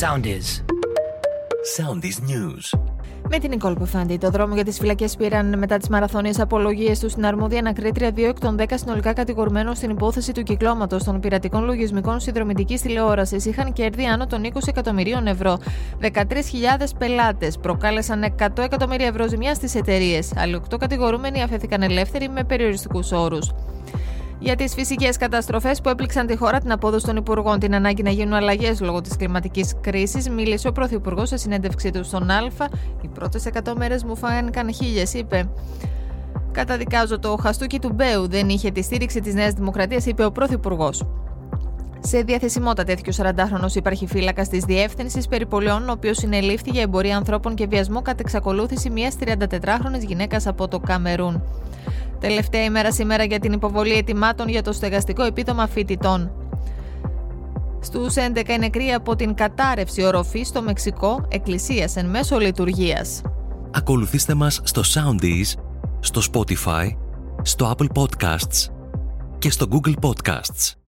Soundies. Soundies News. Με την Νικόλ Πεφάντη, το δρόμο για τις φυλακές πήραν μετά τις μαραθώνιες απολογίες τους στην αρμόδια ανακρίτρια δύο εκ των 10 συνολικά κατηγορουμένων στην υπόθεση του κυκλώματος των πειρατικών λογισμικών συνδρομητικής τηλεόρασης. Είχαν κέρδη άνω των 20 εκατομμυρίων ευρώ. 13.000 πελάτες προκάλεσαν 100 εκατομμύρια ευρώ ζημιά στις εταιρείες. Άλλοι 8 κατηγορούμενοι αφέθηκαν ελεύθεροι με περιοριστικούς όρους για τις φυσικές καταστροφές που έπληξαν τη χώρα, την απόδοση των Υπουργών, την ανάγκη να γίνουν αλλαγές λόγω της κλιματικής κρίσης, μίλησε ο Πρωθυπουργός σε συνέντευξή του στον Α. Οι πρώτες 100 μέρε μου φάνηκαν χίλιες, είπε. Καταδικάζω το χαστούκι του Μπέου. Δεν είχε τη στήριξη της Νέας Δημοκρατίας, είπε ο Πρωθυπουργός. Σε διαθεσιμότητα τέτοιο 40χρονο υπάρχει φύλακας της Διεύθυνσης Περιπολιών, ο οποίος συνελήφθη για εμπορία ανθρώπων και βιασμό κατά εξακολούθηση μιας 34χρονη γυναίκας από το Καμερούν. Τελευταία ημέρα σήμερα για την υποβολή ετοιμάτων για το στεγαστικό επίδομα φοιτητών. Στους 11 νεκροί από την κατάρρευση οροφή στο Μεξικό, εκκλησίας εν μέσω λειτουργίας. Ακολουθήστε μας στο Soundees, στο Spotify, στο Apple Podcasts και στο Google Podcasts.